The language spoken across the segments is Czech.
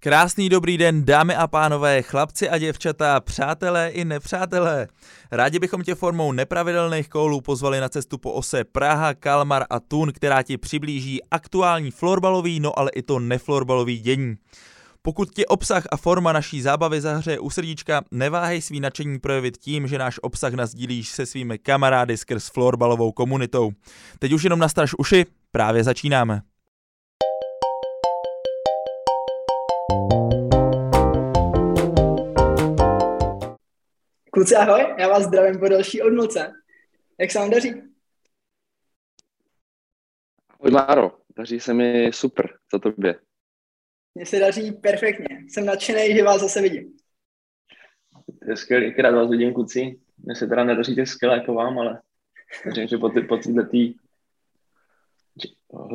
Krásný dobrý den, dámy a pánové, chlapci a děvčata, přátelé i nepřátelé. Rádi bychom tě formou nepravidelných koulů pozvali na cestu po ose Praha, Kalmar a Tun, která ti přiblíží aktuální florbalový, no ale i to neflorbalový dění. Pokud ti obsah a forma naší zábavy zahřeje u srdíčka, neváhej svý nadšení projevit tím, že náš obsah nazdílíš se svými kamarády skrz florbalovou komunitou. Teď už jenom nastraž uši, právě začínáme. Kluci, ahoj, já vás zdravím po další odmlce. Jak se vám daří? Ahoj Máro, daří se mi super, co tobě? Mně se daří perfektně, jsem nadšený, že vás zase vidím. Je skvělý, rád vás vidím, kluci. Mně se teda nedaří tak skvěle jako vám, ale věřím, že po, ty, po této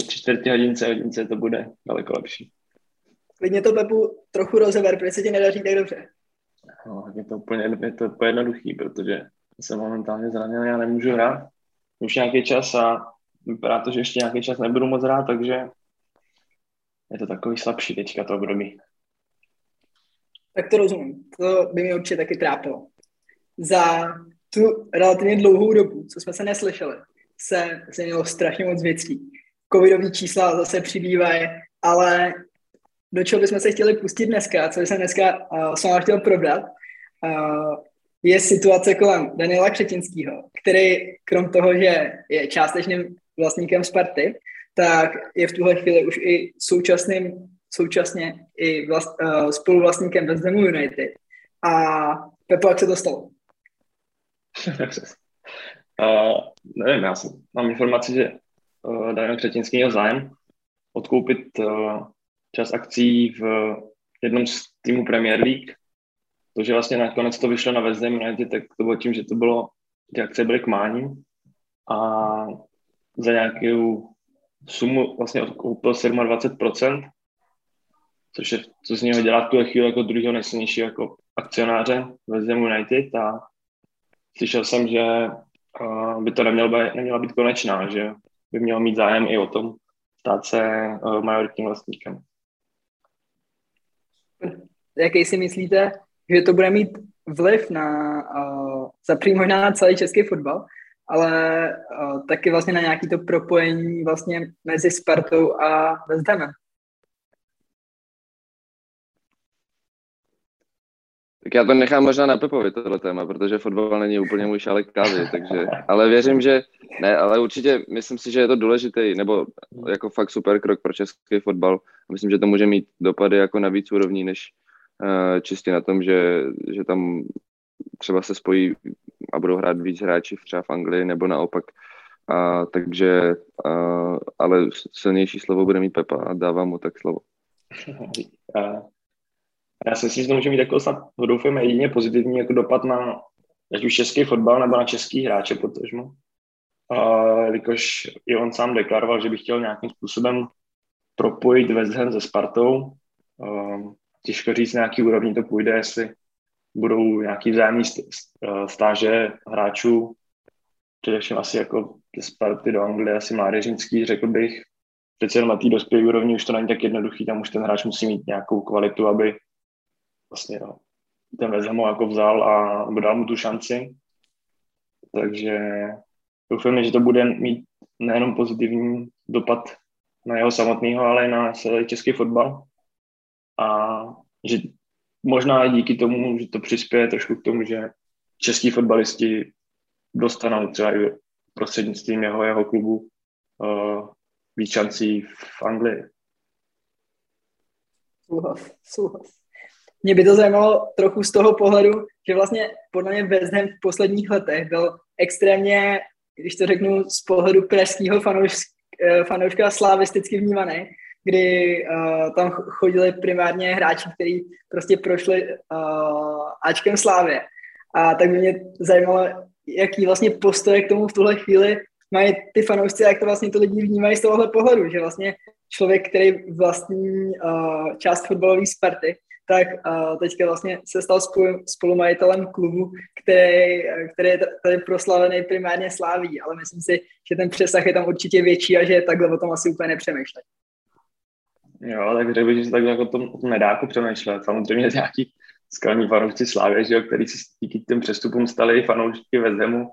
čtvrtě hodince, hodince to bude daleko lepší. Klidně to, Pepu, trochu rozever, proč se ti nedaří tak dobře? No, je to úplně, je to úplně jednoduchý, protože jsem momentálně zraněný a nemůžu hrát už nějaký čas a vypadá to, že ještě nějaký čas nebudu moc hrát, takže je to takový slabší teďka to období. Tak to rozumím. To by mě určitě taky trápilo. Za tu relativně dlouhou dobu, co jsme se neslyšeli, se změnilo strašně moc věcí. Covidový čísla zase přibývají, ale do čeho bychom se chtěli pustit dneska, co jsem dneska uh, s vámi chtěl probrat, uh, je situace kolem Daniela Křetinského, který krom toho, že je částečným vlastníkem Sparty, tak je v tuhle chvíli už i současným, současně i vlast, uh, spoluvlastníkem West Hamu United. A Pepo, jak se to stalo? uh, nevím, já jsem, mám informaci, že uh, Daniel Křetinský měl zájem odkoupit uh, čas akcí v jednom z týmu Premier League. To, že vlastně nakonec to vyšlo na West Ham United, tak to bylo tím, že to bylo, ty akce byly k mání a za nějakou sumu vlastně odkoupil 27%, což je, co z něho dělá v tuhle chvíli jako druhého nejsilnějšího jako akcionáře West Ham United. A slyšel jsem, že by to nemělo být, neměla být konečná, že by měl mít zájem i o tom stát se uh, majoritním vlastníkem jaký si myslíte, že to bude mít vliv na, uh, za možná na celý český fotbal, ale uh, taky vlastně na nějaký to propojení vlastně mezi Spartou a West Hamem. Tak já to nechám možná na Pepovi tohle téma, protože fotbal není úplně můj šálek kávy, takže, ale věřím, že ne, ale určitě myslím si, že je to důležitý, nebo jako fakt super krok pro český fotbal. Myslím, že to může mít dopady jako na víc úrovní, než, čistě na tom, že, že tam třeba se spojí a budou hrát víc hráči třeba v Anglii nebo naopak. A, takže, a, ale silnější slovo bude mít Pepa a dávám mu tak slovo. A, já si myslím, že to může mít jako snad, doufujeme, jedině pozitivní jako dopad na ať už český fotbal nebo na český hráče, protože jelikož i on sám deklaroval, že by chtěl nějakým způsobem propojit West Ham se Spartou. Um, těžko říct, na nějaký úrovni to půjde, jestli budou nějaký vzájemný eh, stáže hráčů, především asi jako z Sparty do Anglie, asi mládežnický, řekl bych. Přece jenom na té dospělé úrovni už to není tak jednoduchý, tam už ten hráč musí mít nějakou kvalitu, aby vlastně no, ten West jako vzal a dal mu tu šanci. Takže doufám, že to bude mít nejenom pozitivní dopad na jeho samotného, ale i na celý český fotbal a že možná díky tomu, že to přispěje trošku k tomu, že český fotbalisti dostanou třeba i prostřednictvím jeho, jeho klubu uh, víc šancí v Anglii. Souhlas, souhlas. Mě by to zajímalo trochu z toho pohledu, že vlastně podle mě West Ham v posledních letech byl extrémně, když to řeknu z pohledu pražského eh, fanouška slavisticky vnímaný, kdy uh, tam chodili primárně hráči, kteří prostě prošli uh, Ačkem Slávě. A tak by mě zajímalo, jaký vlastně postoje k tomu v tuhle chvíli mají ty fanoušci, jak to vlastně to lidi vnímají z tohohle pohledu, že vlastně člověk, který vlastní uh, část fotbalové Sparty, tak uh, teďka vlastně se stal spolu, spolumajitelem klubu, který, který je tady proslavený primárně sláví, ale myslím si, že ten přesah je tam určitě větší a že takhle o tom asi úplně nepřemýšlej. Jo, tak řekl bych, že se tak jako tom, tom nedá jako přemýšlet. Samozřejmě nějaký skalní fanoušci Slávě, že jo, který si díky těm přestupům stali fanoušky ve Zemu,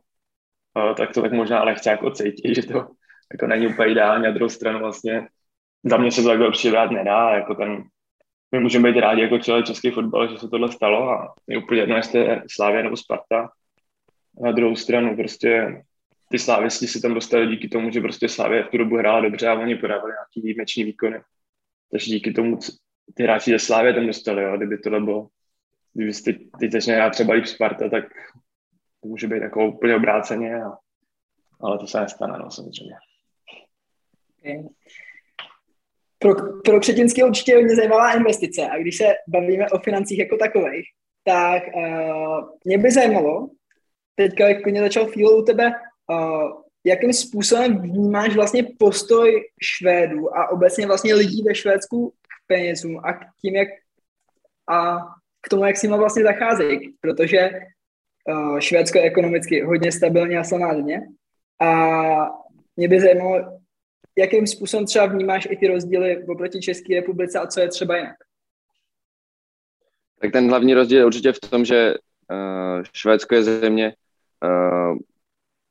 tak to tak možná lehce jako cítí, že to jako není úplně ideální. Na druhou stranu vlastně za mě se to takhle určitě brát nedá, jako ten, my můžeme být rádi jako čele český fotbal, že se tohle stalo a je úplně jedno, jestli je Slávě nebo Sparta. Na druhou stranu prostě ty slávisti si tam dostali díky tomu, že prostě Slávě v tu dobu hrála dobře a oni podávali nějaký výjimečný výkony. Takže díky tomu ty hráči ze Slávě tam dostali, jo. kdyby tohle bylo, kdyby ty, ty teď třeba líp Sparta, tak to může být jako úplně obráceně, a, ale to se nestane, no, samozřejmě. Okay. Pro, pro Křetinský určitě hodně zajímavá investice a když se bavíme o financích jako takových, tak uh, mě by zajímalo, teďka jak mě začal feel u tebe, uh, jakým způsobem vnímáš vlastně postoj Švédů a obecně vlastně lidí ve Švédsku k penězům a k tím, jak a k tomu, jak s nimi vlastně zacházejí, protože uh, Švédsko je ekonomicky hodně stabilně a silná země a mě by zajímalo, jakým způsobem třeba vnímáš i ty rozdíly oproti České republice a co je třeba jinak? Tak ten hlavní rozdíl je určitě v tom, že uh, Švédsko je země uh,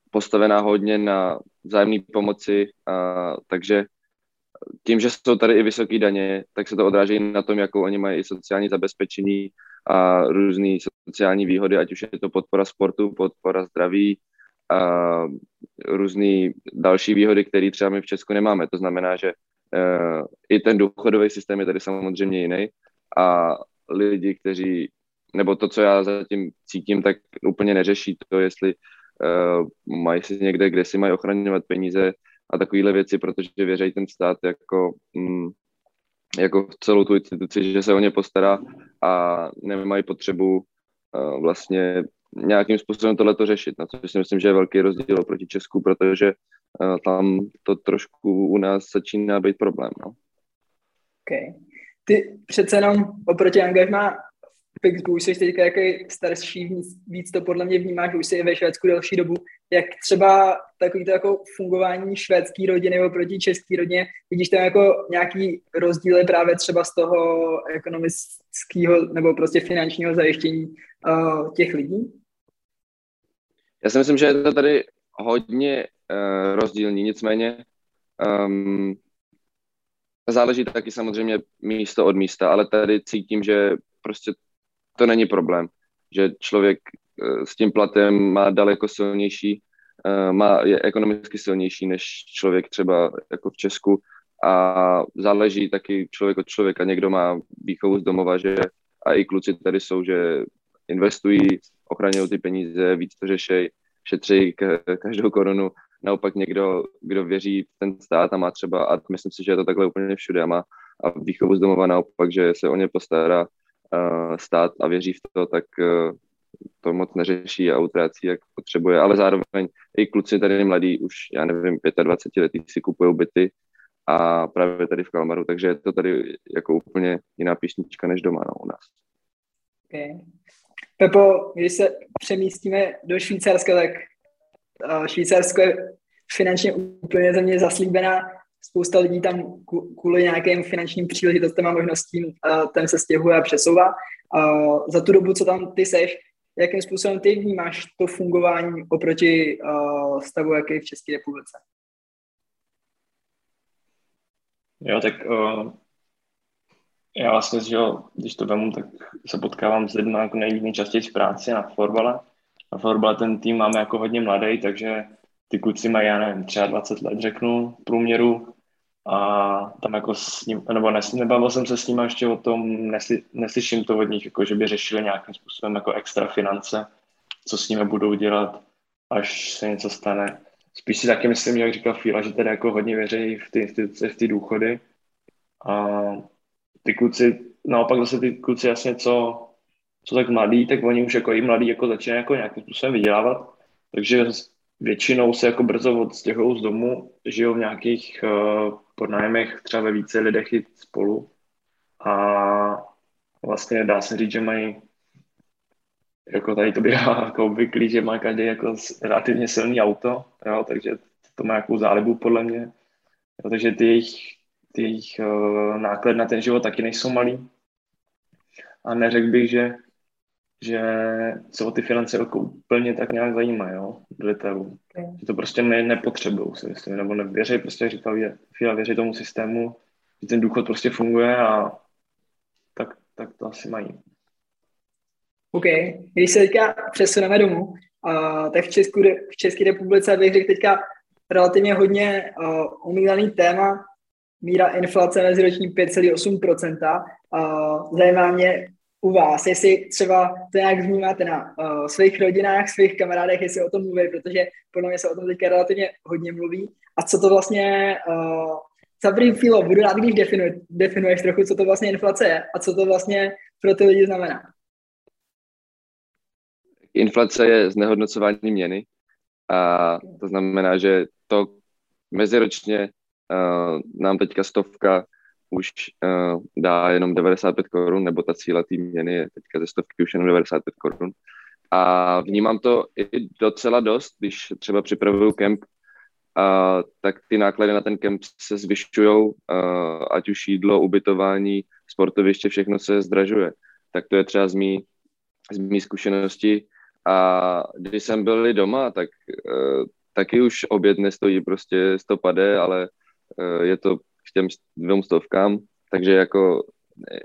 postavená hodně na vzájemné pomoci, uh, takže tím, že jsou tady i vysoké daně, tak se to odráží na tom, jakou oni mají i sociální zabezpečení a různé sociální výhody, ať už je to podpora sportu, podpora zdraví, a různé další výhody, které třeba my v Česku nemáme. To znamená, že uh, i ten důchodový systém je tady samozřejmě jiný a lidi, kteří, nebo to, co já zatím cítím, tak úplně neřeší to, jestli uh, mají si někde, kde si mají ochraňovat peníze a takovéhle věci, protože věří ten stát jako, mm, jako celou tu instituci, že se o ně postará a nemají potřebu uh, vlastně nějakým způsobem tohleto řešit, na což si myslím, že je velký rozdíl proti Česku, protože uh, tam to trošku u nás začíná být problém. No. Okay. Ty přece jenom oproti angažmá Pixbu, už jsi teďka jaký starší, víc, víc to podle mě vnímáš, už jsi ve Švédsku delší dobu. Jak třeba takový to jako fungování švédské rodiny oproti české rodině, vidíš tam jako nějaký rozdíly právě třeba z toho ekonomického nebo prostě finančního zajištění uh, těch lidí? Já si myslím, že je to tady hodně uh, rozdílný, nicméně um, záleží taky samozřejmě místo od místa, ale tady cítím, že prostě to není problém, že člověk uh, s tím platem má daleko silnější, uh, má, je ekonomicky silnější než člověk třeba jako v Česku a záleží taky člověk od člověka. Někdo má výchovu z domova, že a i kluci tady jsou, že investují, ochraňují ty peníze, víc to řešej, šetří každou korunu. Naopak někdo, kdo věří v ten stát a má třeba, a myslím si, že je to takhle úplně všude, a má a výchovu z domova naopak, že se o ně postará stát a věří v to, tak uh, to moc neřeší a utrácí, jak potřebuje, ale zároveň i kluci tady mladí, už já nevím, 25 letý si kupují byty a právě tady v Kalmaru, takže je to tady jako úplně jiná písnička než doma no, u nás. Okay. Pepo, když se přemístíme do Švýcarska, tak Švýcarsko je finančně úplně za zaslíbená. Spousta lidí tam kvůli nějakým finančním příležitostem a možnostím tam se stěhuje a přesouvá. Za tu dobu, co tam ty seš, jakým způsobem ty vnímáš to fungování oproti stavu, jaký je v České republice? Jo, tak uh, já vlastně, že jo, když to vemu, tak se potkávám s lidmi jako nejčastěji v práci na florbale. Na florbale ten tým máme jako hodně mladý, takže ty kluci mají, já nevím, třeba 20 let, řeknu, průměru. A tam jako s ním, nebo nes, nebavil jsem se s nimi ještě o tom, nesli, neslyším to od nich, jako že by řešili nějakým způsobem jako extra finance, co s nimi budou dělat, až se něco stane. Spíš si taky myslím, jak říkal Fila, že tady jako hodně věří v ty instituce, v ty důchody. A ty kluci, naopak zase ty kluci jasně, co, co tak mladí, tak oni už jako i mladí jako začínají jako nějakým způsobem vydělávat, takže většinou se jako brzo odstěhují z domu, žijou v nějakých uh, podnájmech třeba ve více lidech i spolu a vlastně dá se říct, že mají jako tady to bývá jako obvyklý, že má každý jako relativně silný auto, jo, takže to má nějakou zálibu podle mě. Jo, takže ty jejich ty jejich uh, náklady na ten život taky nejsou malý. A neřekl bych, že, že se o ty finance jako úplně tak nějak zajímají, jo, do detailu. Okay. Že to prostě ne, nepotřebují, si myslím, nebo nevěří, prostě jak říkal, Fila věří tomu systému, že ten důchod prostě funguje a tak, tak to asi mají. OK. Když se teďka přesuneme domů, uh, tak v, Česku, v České republice bych řekl teďka relativně hodně uh, omílaný téma, míra inflace meziroční 5,8%. Uh, zajímá mě u vás, jestli třeba to nějak vnímáte na uh, svých rodinách, svých kamarádech, jestli o tom mluví, protože podle mě se o tom teďka relativně hodně mluví. A co to vlastně, uh, první chvíli, budu rád, když definuj, definuješ trochu, co to vlastně inflace je a co to vlastně pro ty lidi znamená. Inflace je znehodnocování měny a to znamená, že to meziročně uh, nám teďka stovka už uh, dá jenom 95 korun, nebo ta cíla té měny je teďka ze stovky už jenom 95 korun. A vnímám to i docela dost, když třeba připravuju kemp, uh, tak ty náklady na ten kemp se zvyšují, uh, ať už jídlo, ubytování, sportoviště, všechno se zdražuje. Tak to je třeba z mý, z mý zkušenosti. A když jsem byl doma, tak uh, taky už oběd nestojí prostě 150, ale uh, je to těm dvěm stovkám, takže jako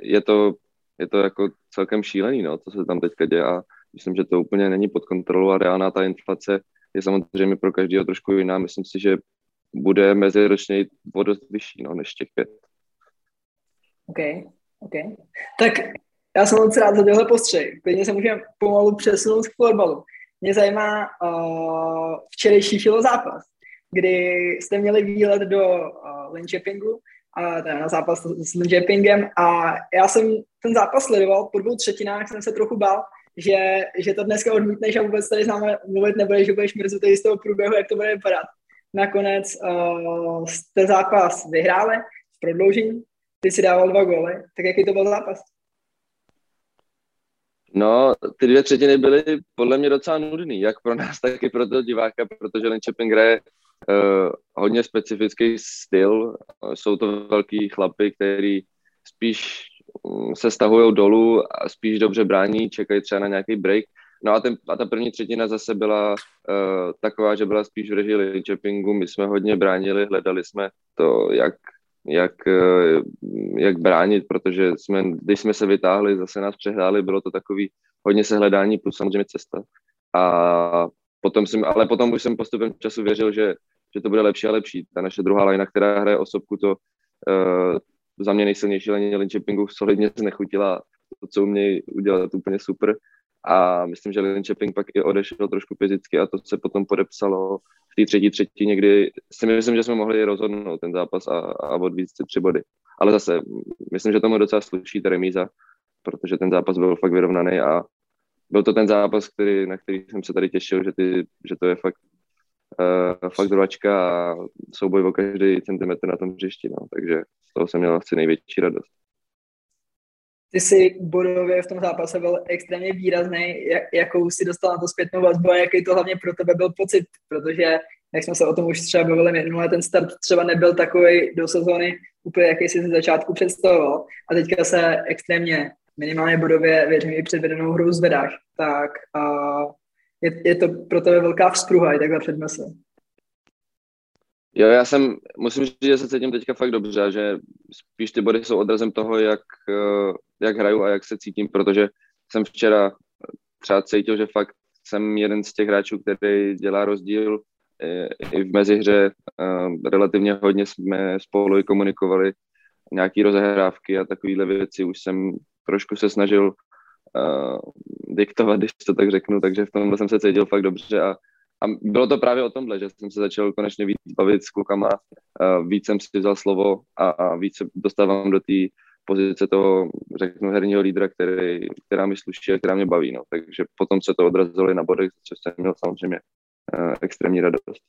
je to, je to jako celkem šílený, no, co se tam teďka děje a myslím, že to úplně není pod kontrolou a reálná ta inflace je samozřejmě pro každého trošku jiná. Myslím si, že bude meziročně o dost vyšší, no, než těch pět. OK, OK. Tak já jsem moc rád za tyhle postřeh. Klidně se můžeme pomalu přesunout k fotbalu. Mě zajímá uh, včerejší filozápas kdy jste měli výlet do uh, Linköpingu a teda na zápas s Linköpingem a já jsem ten zápas sledoval, po dvou třetinách jsem se trochu bál, že, že to dneska odmítneš a vůbec tady s námi mluvit nebudeš, že budeš mrzutý z toho průběhu, jak to bude vypadat. Nakonec uh, jste zápas vyhráli v prodloužení, ty si dával dva góly, tak jaký to byl zápas? No, ty dvě třetiny byly podle mě docela nudný, jak pro nás, tak i pro toho diváka, protože Linköping hraje hodně specifický styl. Jsou to velký chlapy, který spíš um, se stahují dolů a spíš dobře brání, čekají třeba na nějaký break. No a, ten, a ta první třetina zase byla uh, taková, že byla spíš v režii Linköpingu. My jsme hodně bránili, hledali jsme to, jak, jak, uh, jak bránit, protože jsme, když jsme se vytáhli, zase nás přehráli, bylo to takový hodně se hledání plus samozřejmě cesta. A potom jsem, ale potom už jsem postupem času věřil, že že to bude lepší a lepší. Ta naše druhá lajna, která hraje osobku, to uh, za mě nejsilnější lajně Linköpingu solidně znechutila to, co umějí udělat úplně super. A myslím, že Linköping pak i odešel trošku fyzicky a to se potom podepsalo v té třetí třetí kdy si myslím, že jsme mohli rozhodnout ten zápas a, a odvíct tři body. Ale zase, myslím, že tomu docela sluší ta remíza, protože ten zápas byl fakt vyrovnaný a byl to ten zápas, který, na který jsem se tady těšil, že, ty, že to je fakt uh, fakt rvačka a souboj o každý centimetr na tom hřišti, no. takže z toho jsem měl asi největší radost. Ty jsi bodově v tom zápase byl extrémně výrazný, jak, jakou si dostal na to zpětnou vazbu a jaký to hlavně pro tebe byl pocit, protože jak jsme se o tom už třeba bavili minule, ten start třeba nebyl takový do sezóny úplně, jaký si ze začátku představoval a teďka se extrémně minimálně bodově, věřím, i předvedenou hru zvedáš, tak uh, je, je to pro tebe velká vzpruha i takhle před mesem. Jo, já jsem, musím říct, že se cítím teďka fakt dobře, že spíš ty body jsou odrazem toho, jak, eh, jak hraju a jak se cítím, protože jsem včera třeba cítil, že fakt jsem jeden z těch hráčů, který dělá rozdíl eh, i v mezihře. Eh, relativně hodně jsme spolu komunikovali nějaký rozehrávky a takovéhle věci. Už jsem trošku se snažil uh, diktovat, když to tak řeknu, takže v tomhle jsem se cítil fakt dobře a, a bylo to právě o tomhle, že jsem se začal konečně víc bavit s klukama, uh, víc jsem si vzal slovo a, a víc se dostávám do té pozice toho, řeknu, herního lídra, který, která mi sluší a která mě baví. No. Takže potom se to odrazilo na bodech, což jsem měl samozřejmě uh, extrémní radost.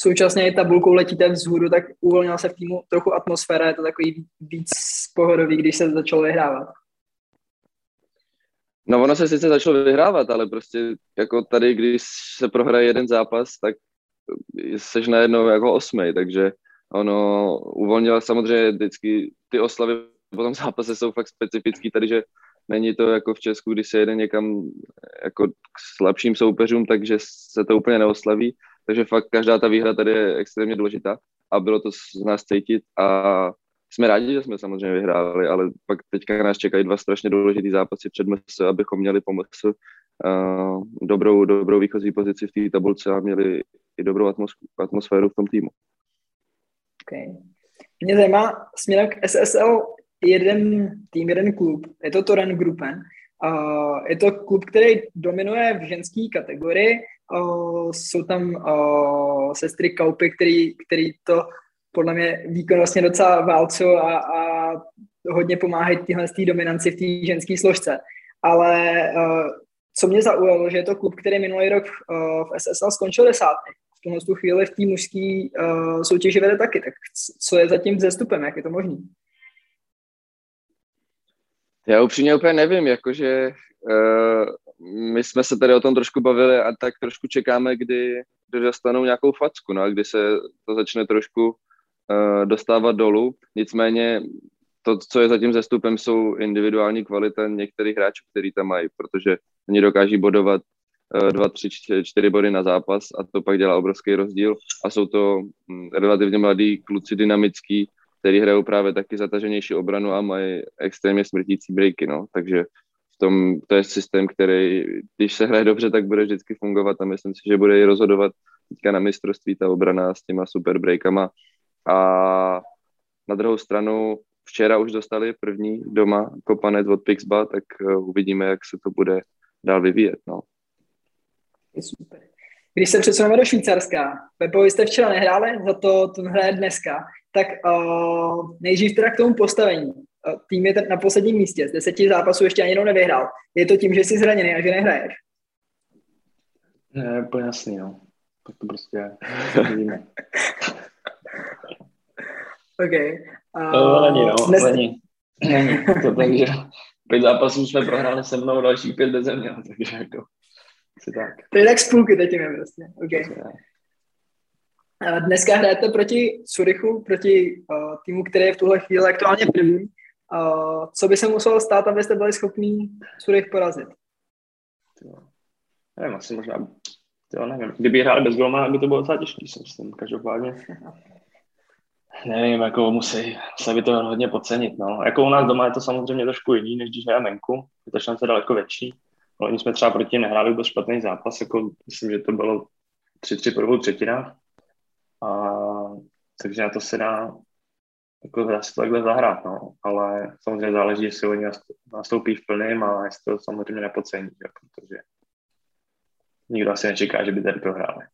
Současně tabulkou letíte vzhůru, tak uvolnila se v týmu trochu atmosféra, je to takový víc pohodový, když se začalo vyhrávat. No ono se sice začalo vyhrávat, ale prostě jako tady, když se prohraje jeden zápas, tak seš najednou jako osmej, takže ono uvolnila samozřejmě vždycky ty oslavy po tom zápase jsou fakt specifický tady, že není to jako v Česku, když se jede někam jako k slabším soupeřům, takže se to úplně neoslaví, takže fakt každá ta výhra tady je extrémně důležitá a bylo to z nás cítit a jsme rádi, že jsme samozřejmě vyhráli, ale pak teďka nás čekají dva strašně důležitý zápasy před MS, abychom měli pomoc uh, dobrou, dobrou výchozí pozici v té tabulce a měli i dobrou atmosféru v tom týmu. Okay. Mě zajímá směrem k SSL jeden tým, jeden klub. Je to Toren Gruppen. Je to klub, který dominuje v ženské kategorii. Jsou tam sestry Kaupy, který, který to podle mě výkonnostně docela válcu a, a hodně pomáhají téhle dominanci v té ženské složce. Ale co mě zaujalo, že je to klub, který minulý rok uh, v SSL skončil desátý. V tu chvíli v té mužské soutěži vede taky. Tak co je zatím vzestupem, jak je to možné? Já upřímně úplně nevím, jakože uh, my jsme se tady o tom trošku bavili a tak trošku čekáme, kdy, kdy dostanou nějakou facku, no a kdy se to začne trošku uh, dostávat dolů. Nicméně to, co je zatím zestupem, jsou individuální kvalita některých hráčů, který tam mají, protože oni dokáží bodovat uh, dva, tři, čtyři body na zápas a to pak dělá obrovský rozdíl a jsou to um, relativně mladí kluci dynamický, který hrajou právě taky zataženější obranu a mají extrémně smrtící breaky, no. Takže v tom, to je systém, který, když se hraje dobře, tak bude vždycky fungovat a myslím si, že bude i rozhodovat teďka na mistrovství ta obrana s těma super breakama. A na druhou stranu včera už dostali první doma kopanec od Pixba, tak eh, uvidíme, jak se to bude dál vyvíjet, no. Je super. Když se přesuneme do Švýcarska, Pepo, vy jste včera nehráli, za to to hraje dneska tak uh, nejdřív teda k tomu postavení. Uh, tým je na posledním místě, z deseti zápasů ještě ani jednou nevyhrál. Je to tím, že jsi zraněný a že nehraješ? Ne, úplně jasný, no. Tak to prostě vidíme. OK. Uh, to není, no, dnes... není. Není. To tak, že pět zápasů jsme prohráli se mnou, další pět bez země, takže jako, tak. To je tak z půlky teď je prostě. Okay. Dneska hrajete proti Surichu, proti uh, týmu, který je v tuhle chvíli aktuálně první. Uh, co by se muselo stát, abyste byli schopni Surich porazit? Nevím, asi možná, jo, nevím. Kdyby hráli bez golmana, by to bylo docela těžké, si myslím, každopádně. Nevím, jako musí se by to hodně podcenit, no. Jako u nás doma je to samozřejmě trošku jiný, než když hrajeme venku, je to šance daleko větší. Oni jsme třeba proti nehráli vůbec špatný zápas, jako myslím, že to bylo 3-3 prvou třetina, a, takže na to se dá jako zase takhle zahrát, no. ale samozřejmě záleží, jestli oni nastoupí v plném a jestli to samozřejmě nepocení, protože nikdo asi nečeká, že by tady prohráli.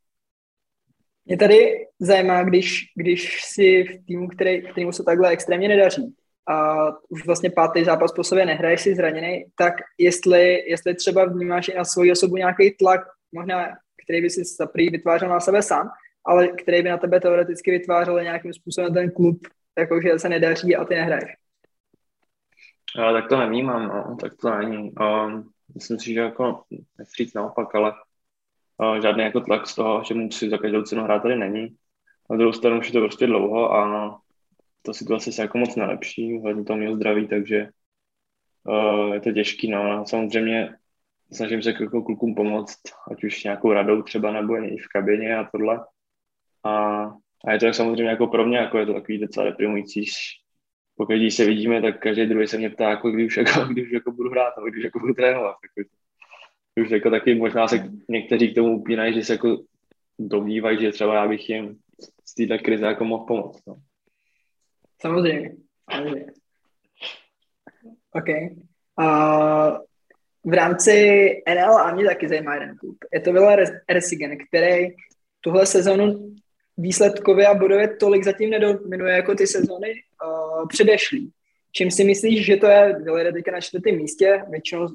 Mě tady zajímá, když, když si v týmu, který, kterýmu se takhle extrémně nedaří, a už vlastně pátý zápas po sobě nehraješ si zraněný, tak jestli, jestli třeba vnímáš i na svoji osobu nějaký tlak, možná, který by si prý vytvářel na sebe sám, ale který by na tebe teoreticky vytvářel nějakým způsobem ten klub, jakože se nedaří a ty nehraješ. Ale tak to nevnímám, no, tak to není. Um, myslím si, že jako nechci naopak, ale uh, žádný jako tlak z toho, že musí za každou cenu hrát tady není. Na druhou stranu už je to prostě dlouho a ta situace se jako moc nelepší, hledně toho mého zdraví, takže uh, je to těžký, no. Samozřejmě snažím se jako klukům pomoct, ať už nějakou radou třeba, nebo i v kabině a tohle. A, a je to samozřejmě jako pro mě, jako je to takový docela deprimující. Pokud když se vidíme, tak každý druhý se mě ptá, jako kdy už jako, kdy už jako budu hrát, nebo když jako budu trénovat. Jako, už jako taky možná se někteří k tomu upínají, že se jako domnívají, že třeba já bych jim z této krize jako mohl pomoct. No. Samozřejmě. Samozřejmě. OK. Uh, v rámci NL a mě taky zajímá jeden klub. Je to Villa Resigen, který tuhle sezonu výsledkově a bodově tolik zatím nedominuje jako ty sezony uh, předešlý. Čím si myslíš, že to je, byli teďka na čtvrtém místě, většinou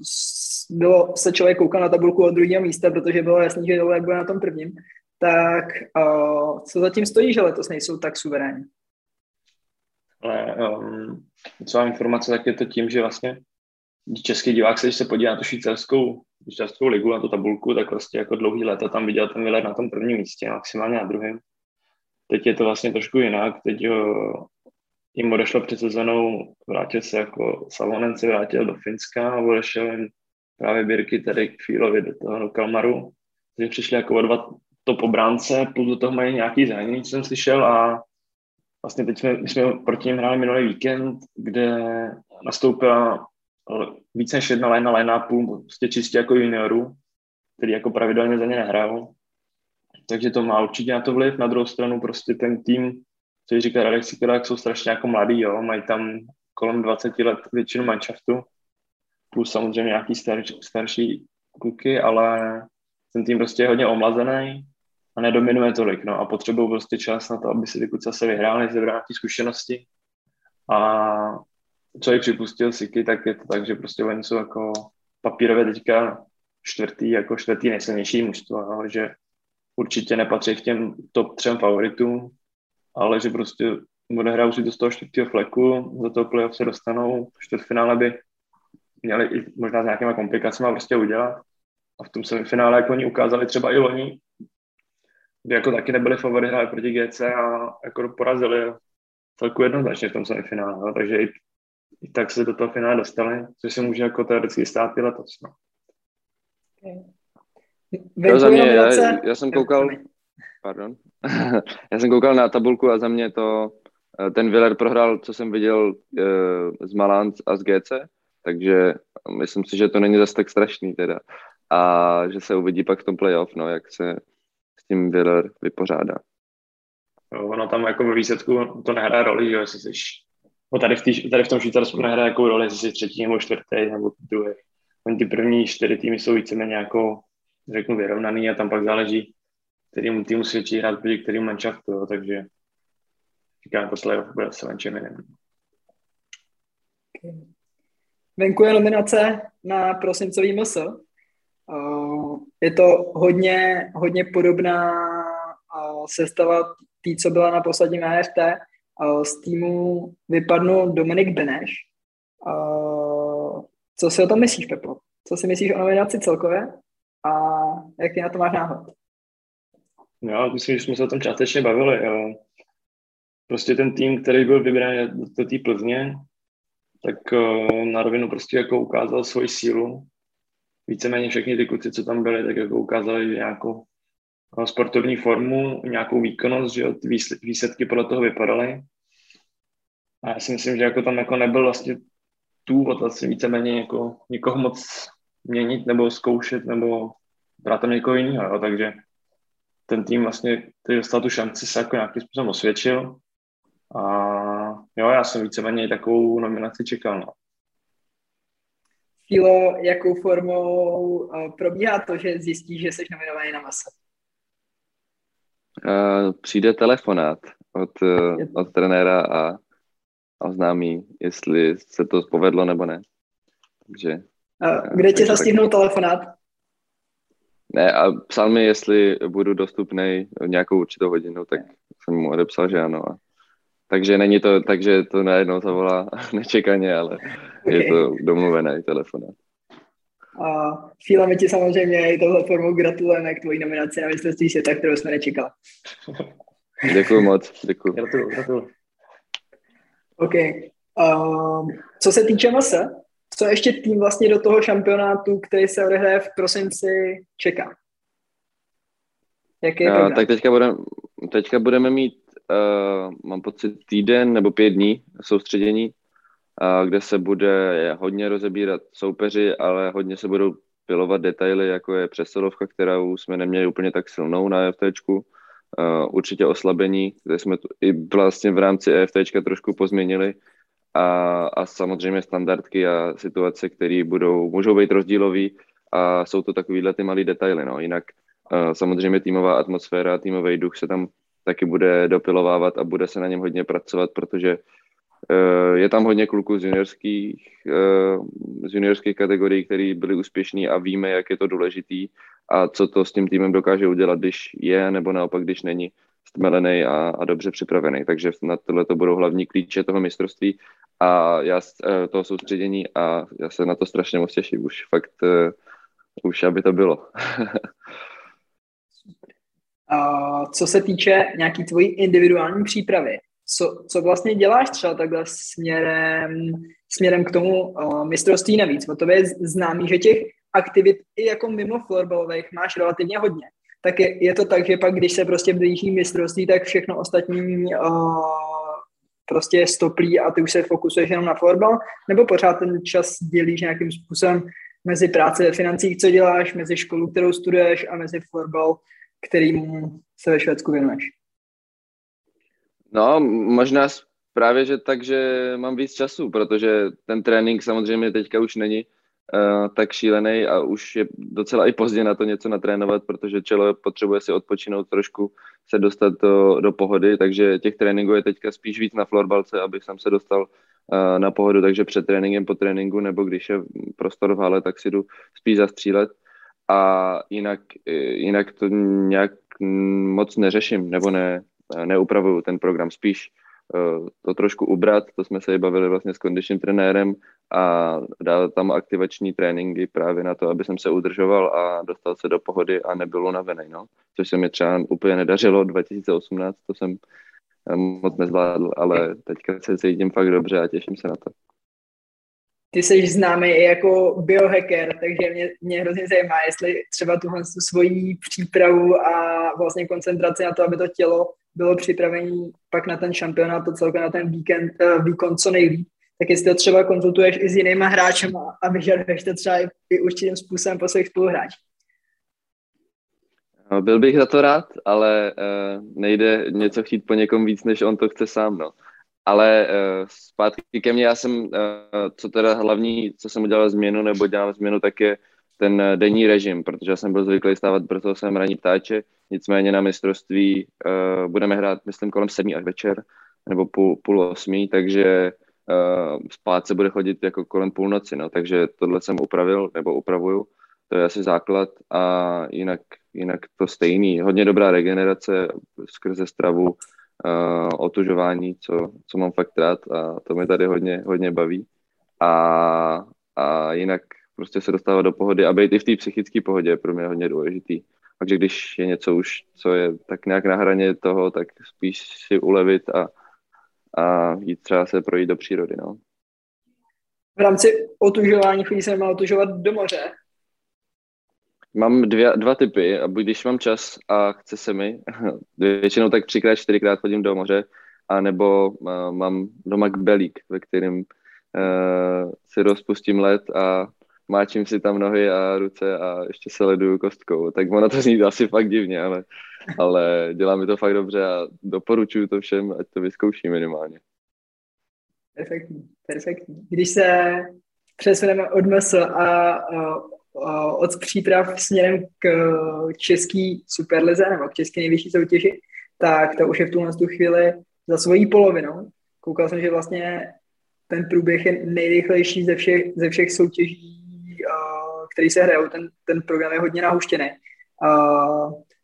bylo, se člověk koukal na tabulku od druhého místa, protože bylo jasný, že dole bude na tom prvním, tak uh, co zatím stojí, že letos nejsou tak suverénní? Ale um, co mám informace, tak je to tím, že vlastně český divák se, když se podívá na tu švýcarskou, švýcarskou ligu, na tu tabulku, tak vlastně jako dlouhý léta tam viděl ten Viller na tom prvním místě, maximálně na druhém teď je to vlastně trošku jinak. Teď jo, jim odešlo před sezónou, vrátil se jako Salonen se vrátil do Finska a odešel jim právě Birky tady k Fílovi do toho do Kalmaru. Takže přišli jako o dva top obránce, plus do toho mají nějaký zranění, co jsem slyšel a vlastně teď jsme, jsme proti ním hráli minulý víkend, kde nastoupila více než jedna léna, léna půl, prostě čistě jako junioru, který jako pravidelně za ně nehrál. Takže to má určitě na to vliv. Na druhou stranu prostě ten tým, co říká Radek Sikorák, jsou strašně jako mladý, jo, mají tam kolem 20 let většinu manšaftu, plus samozřejmě nějaký starší, starší kluky, ale ten tým prostě je hodně omlazený a nedominuje tolik, no. A potřebují prostě čas na to, aby si ty kluci zase vyhráli, zebrali nějaké zkušenosti. A co i připustil Siky, tak je to tak, že prostě oni jsou jako papírově teďka čtvrtý, jako čtvrtý nejsilnější mužstvo, no, že určitě nepatří k těm top třem favoritům, ale že prostě odehrajou si do toho čtvrtého fleku, do toho playoff se dostanou, čtvrtfinále by měli i možná s nějakýma komplikacemi prostě udělat. A v tom semifinále jako oni ukázali třeba i loni, kdy jako taky nebyli favory, hráli proti GC a jako porazili celku jednoznačně v tom semifinále. No. Takže i, i, tak se do toho finále dostali, což se může jako teoreticky stát i letos. No. Okay. Za mě, já, já jsem koukal, pardon, já jsem koukal na tabulku a za mě to, eh, ten Viller prohrál, co jsem viděl eh, z Malans a z GC, takže myslím si, že to není zase tak strašný teda. A že se uvidí pak v tom playoff, no, jak se s tím Viller vypořádá. No, ono tam jako ve výsledku to nehraje roli, že jestli jsi, no tady, v tý, tady v tom Švýcarsku nehraje jako roli, jestli jsi třetí nebo čtvrtý nebo druhý. Oni ty první čtyři týmy jsou víceméně jako, řeknu, vyrovnaný a tam pak záleží, kterým týmu svědčí hrát proti kterým manšaftu, jo, takže říkám, to playoff bude se venčím jiným. Venku je nominace na prosincový MS. Je to hodně, hodně podobná sestava tý, co byla na posledním AFT. Z týmu vypadnul Dominik Beneš. Co si o tom myslíš, Pepo? Co si myslíš o nominaci celkově? A jak ty na to máš náhled? Já myslím, že jsme se o tom částečně bavili. Jo. Prostě ten tým, který byl vybrán do té Plzně, tak uh, na rovinu prostě jako ukázal svoji sílu. Víceméně všechny ty kluci, co tam byli, tak jako ukázali nějakou uh, sportovní formu, nějakou výkonnost, že ty výsledky podle toho vypadaly. A já si myslím, že jako tam jako nebyl vlastně důvod asi víceméně jako někoho moc měnit nebo zkoušet nebo brát tam někoho jiného, jo? takže ten tým vlastně, který dostal tu šanci, se jako nějakým způsobem osvědčil a jo, já jsem víceméně takovou nominaci čekal. No. Filo, jakou formou uh, probíhá to, že zjistíš, že jsi nominovaný na masa? Uh, přijde telefonát od, uh, od trenéra a oznámí, jestli se to povedlo nebo ne. Takže, uh, kde tě zastihnul telefonát? Ne, a psal mi, jestli budu dostupný nějakou určitou hodinu, tak jsem mu odepsal, že ano. A takže není to, takže to najednou zavolá nečekaně, ale okay. je to domluvené telefonát. A Fíla, my ti samozřejmě i touhle formou gratulujeme k tvojí nominaci na mistrovství světa, kterou jsme nečekali. Děkuji moc, děkuji. Gratuluju, gratuluju. OK. Um, co se týče Mase, co ještě tým vlastně do toho šampionátu, který se odehraje v prosinci, čeká? Jaký je program? Tak teďka budeme, teďka budeme mít uh, mám pocit, týden nebo pět dní soustředění, uh, kde se bude hodně rozebírat soupeři, ale hodně se budou pilovat detaily, jako je přesilovka, kterou jsme neměli úplně tak silnou na EFTčku. Uh, určitě oslabení, kde jsme tu i vlastně v rámci EFTčka trošku pozměnili a, a samozřejmě standardky a situace, které budou, můžou být rozdílový a jsou to takovýhle ty malé detaily. No. Jinak samozřejmě týmová atmosféra, týmový duch se tam taky bude dopilovávat a bude se na něm hodně pracovat, protože uh, je tam hodně kluků z juniorských, uh, z juniorských kategorií, který byli úspěšní a víme, jak je to důležitý a co to s tím týmem dokáže udělat, když je nebo naopak, když není stmelený a, a dobře připravený. Takže na tohle to budou hlavní klíče toho mistrovství a já uh, toho soustředění a já se na to strašně moc těším. Už fakt, uh, už aby to bylo. Uh, co se týče nějaký tvojí individuální přípravy, co, co vlastně děláš třeba takhle směrem, směrem k tomu uh, mistrovství navíc? O tobě je známý, že těch aktivit i jako mimo florbalových máš relativně hodně. Tak je, je to tak, že pak, když se prostě blíží mistrovství, tak všechno ostatní uh, prostě stoplí a ty už se fokusuješ jenom na florbal, nebo pořád ten čas dělíš nějakým způsobem mezi práce ve financích, co děláš, mezi školu, kterou studuješ a mezi florbal, kterým se ve Švédsku věnuješ? No, možná právě, že tak, že mám víc času, protože ten trénink samozřejmě teďka už není uh, tak šílený a už je docela i pozdě na to něco natrénovat, protože čelo potřebuje si odpočinout trošku, se dostat do, do pohody, takže těch tréninků je teďka spíš víc na florbalce, abych jsem se dostal uh, na pohodu, takže před tréninkem, po tréninku, nebo když je prostor v hale, tak si jdu spíš zastřílet. A jinak, jinak to nějak moc neřeším, nebo ne, neupravuju ten program, spíš to trošku ubrat, to jsme se i bavili vlastně s kondičním trenérem a dát tam aktivační tréninky právě na to, aby jsem se udržoval a dostal se do pohody a nebyl unavený, no. Což se mi třeba úplně nedařilo 2018, to jsem eh, moc nezvládl, ale teďka se cítím fakt dobře a těším se na to ty jsi známý i jako biohacker, takže mě, mě hrozně zajímá, jestli třeba tuhle svoji přípravu a vlastně koncentraci na to, aby to tělo bylo připravené pak na ten šampionát, to celkem na ten víkend, uh, výkon co nejlíp, tak jestli to třeba konzultuješ i s jinýma hráčem a vyžaduješ to třeba i, i určitým způsobem po svých spoluhráčích. No, byl bych za to rád, ale uh, nejde něco chtít po někom víc, než on to chce sám. No. Ale zpátky ke mně, já jsem, co teda hlavní, co jsem udělal změnu, nebo dělám změnu, tak je ten uh, denní režim, protože já jsem byl zvyklý stávat, proto jsem ranní ptáče, nicméně na mistrovství uh, budeme hrát, myslím, kolem sedmi až večer, nebo půl, půl osmí, takže uh, spát se bude chodit jako kolem půlnoci, no, takže tohle jsem upravil, nebo upravuju, to je asi základ a jinak, jinak to stejný. Hodně dobrá regenerace skrze stravu, uh, otužování, co, co mám fakt rád a to mě tady hodně, hodně baví. A, a jinak prostě se dostávat do pohody a být i v té psychické pohodě je pro mě hodně důležitý. Takže když je něco už, co je tak nějak na hraně toho, tak spíš si ulevit a, a jít třeba se projít do přírody. No. V rámci otužování chodí se má otužovat do moře. Mám dvě, dva typy a buď když mám čas a chce se mi, většinou tak třikrát, čtyřikrát chodím do moře, a nebo uh, mám doma kbelík, ve kterém uh, si rozpustím led a máčím si tam nohy a ruce a ještě se leduju kostkou. Tak ono to zní asi fakt divně, ale, ale dělá mi to fakt dobře a doporučuju to všem, ať to vyzkouší minimálně. Perfektní, perfektní. Když se přesuneme od mysl a, a od příprav směrem k český superlize nebo k české nejvyšší soutěži, tak to už je v tuhle tu chvíli za svojí polovinou. Koukal jsem, že vlastně ten průběh je nejrychlejší ze všech, ze všech soutěží, které se hrajou. Ten, ten program je hodně nahuštěný.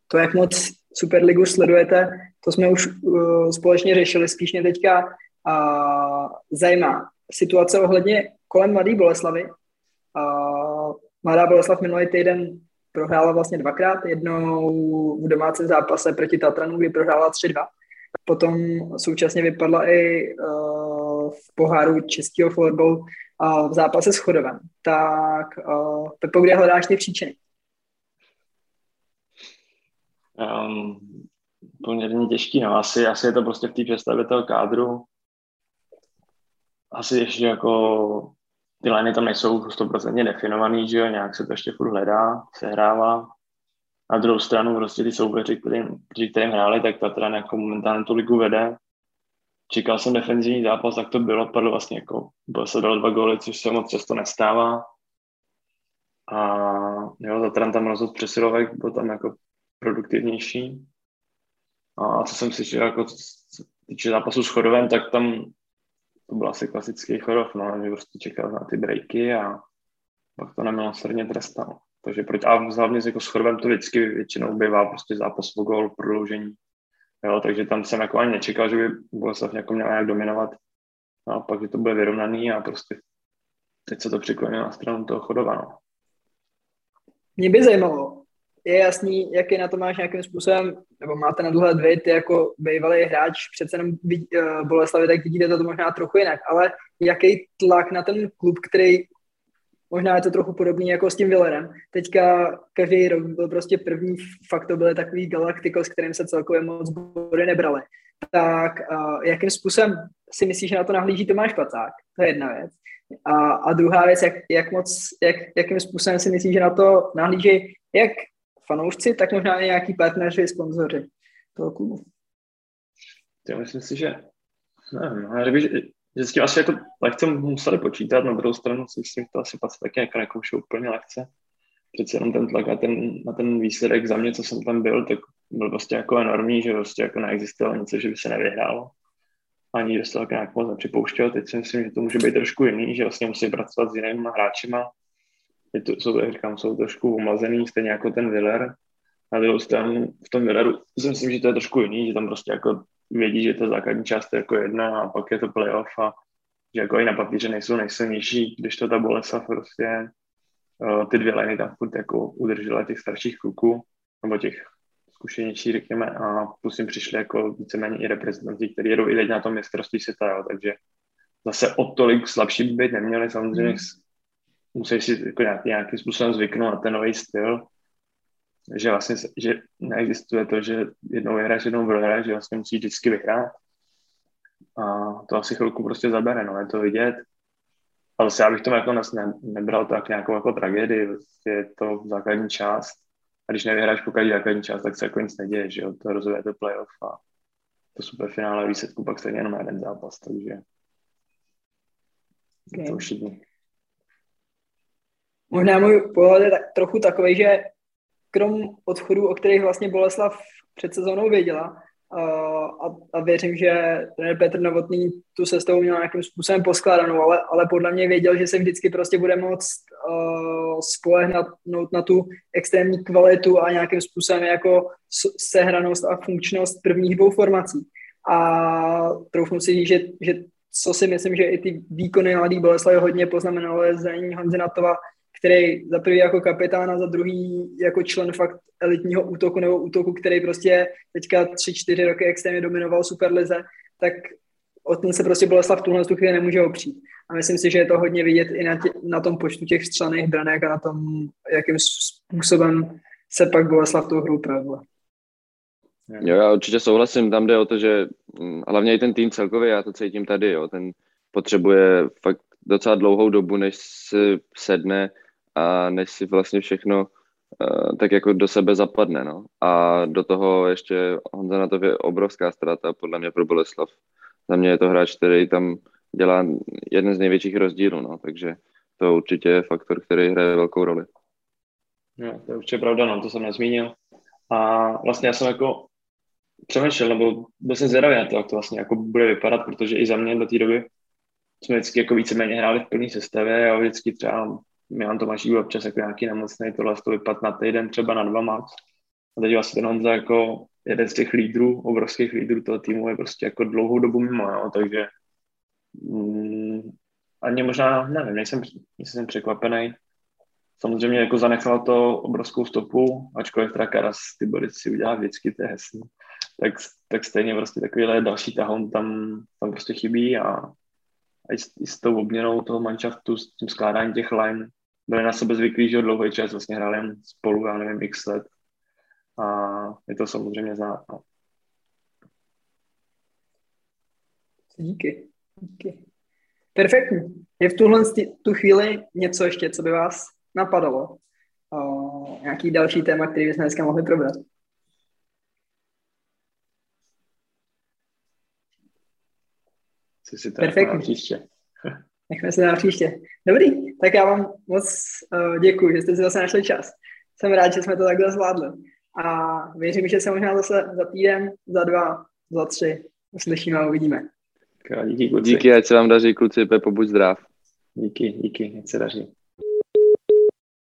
To, jak moc Superligu sledujete, to jsme už uh, společně řešili. Spíš mě teďka uh, zajímá situace ohledně kolem Mladé Boleslavy. Uh, Mladá Boleslav minulý týden prohrála vlastně dvakrát, jednou v domácím zápase proti Tatranu, kdy prohrála 3-2. Potom současně vypadla i uh, v poháru českého florbalu v zápase s Chodovem. Tak uh, Pepo, kde hledáš ty příčiny? Um, poměrně těžký, no. Asi, asi je to prostě v té představě toho kádru. Asi ještě jako ty liney tam nejsou 100% definovaný, že jo, nějak se to ještě furt hledá, sehrává. Na druhou stranu prostě ty soupeři, kterým, kterým hráli, tak Tatran jako momentálně tu ligu vede. Čekal jsem defenzivní zápas, tak to bylo, padlo vlastně jako, bylo se dalo dva góly, což se moc často nestává. A jo, Tatran tam rozhodl přesilovek, byl tam jako produktivnější. A co jsem si říkal, jako týče zápasu s Chodovem, tak tam to byl asi klasický Chodov, no, že prostě čekal na ty breaky a pak to nemilosrdně trestal. Takže proč, a hlavně jako s Chodovem to vždycky většinou bývá prostě zápas o gol, prodloužení. Jo, takže tam jsem jako ani nečekal, že by Boleslav jako měl nějak dominovat. No, a pak, že to bude vyrovnaný a prostě teď se to přiklonilo na stranu toho Chodova. No. Mě by zajímalo, je jasný, jaký na to máš nějakým způsobem, nebo máte na dohled vy, ty jako bývalý hráč, přece jenom uh, Boleslavy, tak vidíte to možná trochu jinak, ale jaký tlak na ten klub, který možná je to trochu podobný jako s tím Villerem. Teďka každý rok byl prostě první, fakt to byly takový galaktiko, s kterým se celkově moc body nebrali. Tak uh, jakým způsobem si myslíš, že na to nahlíží Tomáš Pacák? To je jedna věc. A, a druhá věc, jak, jak moc, jak, jakým způsobem si myslíš, že na to nahlíží jak fanoušci, tak možná i nějaký partneři, sponzoři toho klubu. Já myslím si, že nevím, já řekl, že, s tím asi jako lehce museli počítat, na druhou stranu si myslím, to asi pas taky jako nekoušel úplně lehce. Přece jenom ten tlak a ten, na ten výsledek za mě, co jsem tam byl, tak byl prostě jako enormní, že prostě jako neexistovalo nic, že by se nevyhrálo. Ani že se tak nějak moc nepřipouštěl. Teď si myslím, že to může být trošku jiný, že vlastně musí pracovat s jinými hráčima, je to, jsou, jak říkám, jsou trošku omazený, stejně jako ten Willer. Na druhou stranu v tom Willeru si myslím, že to je trošku jiný, že tam prostě jako vědí, že ta základní část je jako jedna a pak je to playoff a že jako i na papíře nejsou nejsilnější, když to ta bolesa prostě uh, ty dvě liny tam furt jako udržela těch starších kluků, nebo těch zkušenějších, řekněme, a plus jim přišli jako víceméně i reprezentanti, kteří jedou i teď na tom mistrovství světa, jo, takže zase o tolik slabší by být neměli, samozřejmě mm musíš si jako nějak, nějakým způsobem zvyknout na ten nový styl, že vlastně že neexistuje to, že jednou vyhráš, jednou prohráš, že vlastně musíš vždycky vyhrát. A to asi chvilku prostě zabere, no, je to vidět. Ale já bych to jako ne, nebral tak nějakou jako tragédii, prostě je to základní část. A když nevyhráš každý základní část, tak se jako nic neděje, že jo, to rozhoduje to playoff a to superfinále výsledku pak stejně jenom jeden zápas, takže okay. to už Možná můj pohled je tak, trochu takový, že krom odchodů, o kterých vlastně Boleslav před sezónou věděla, a, a, věřím, že Petr Novotný tu sestavou měl nějakým způsobem poskládanou, ale, ale podle mě věděl, že se vždycky prostě bude moct uh, spolehnout na tu extrémní kvalitu a nějakým způsobem jako sehranost a funkčnost prvních dvou formací. A troufnu si říct, že, že co si myslím, že i ty výkony mladý Boleslavy hodně poznamenalo zranění Honzy Natova, který za prvý jako kapitán a za druhý jako člen fakt elitního útoku nebo útoku, který prostě teďka tři, čtyři roky extrémně dominoval Superlize, tak o ten se prostě Boleslav tuhle chvíli nemůže opřít. A myslím si, že je to hodně vidět i na, tě, na tom počtu těch střelných branek a na tom, jakým způsobem se pak Boleslav tu hru provedla. Jo, já určitě souhlasím. Tam jde o to, že mm, hlavně i ten tým celkově, já to cítím tady, jo, ten potřebuje fakt docela dlouhou dobu, než si sedne a než si vlastně všechno uh, tak jako do sebe zapadne. No. A do toho ještě Honza na to je obrovská ztráta podle mě pro Boleslav. Za mě je to hráč, který tam dělá jeden z největších rozdílů, no. takže to určitě je faktor, který hraje velkou roli. No, to je určitě pravda, no, to jsem nezmínil. A vlastně já jsem jako přemýšlel, nebo byl jsem zvědavý na to, jak to vlastně jako bude vypadat, protože i za mě do té doby jsme vždycky jako víceméně hráli v plné sestavě a vždycky třeba Milan Tomášík byl občas jako nějaký nemocný, tohle to vypad na týden, třeba na dva max. A teď vlastně ten Honza jako jeden z těch lídrů, obrovských lídrů toho týmu je prostě jako dlouhou dobu mimo, jo, takže mm, ani možná, nevím, nejsem, nejsem překvapený. Samozřejmě jako zanechal to obrovskou stopu, ačkoliv teda Karas ty body si udělá vždycky, to je hezný. Tak, tak stejně prostě takovýhle další tahon tam, tam prostě chybí a i, s, i s tou obměnou toho manšaftu, s tím skládáním těch line, byli na sebe zvyklí, že dlouhý čas vlastně hráli spolu, já nevím, x let. A je to samozřejmě znát. No. Díky. Díky. Perfektní. Je v tuhle tu chvíli něco ještě, co by vás napadalo? O, nějaký další téma, který bychom dneska mohli probrat? Co si to Perfektní. příště. Nechme se na příště. Dobrý, tak já vám moc uh, děkuji, že jste si zase našli čas. Jsem rád, že jsme to takhle zvládli. A věřím, že se možná zase za týden, za dva, za tři uslyšíme a uvidíme. Díky, kluci. díky, ať se vám daří, kluci, Pepo, buď zdrav. Díky, díky, ať se daří.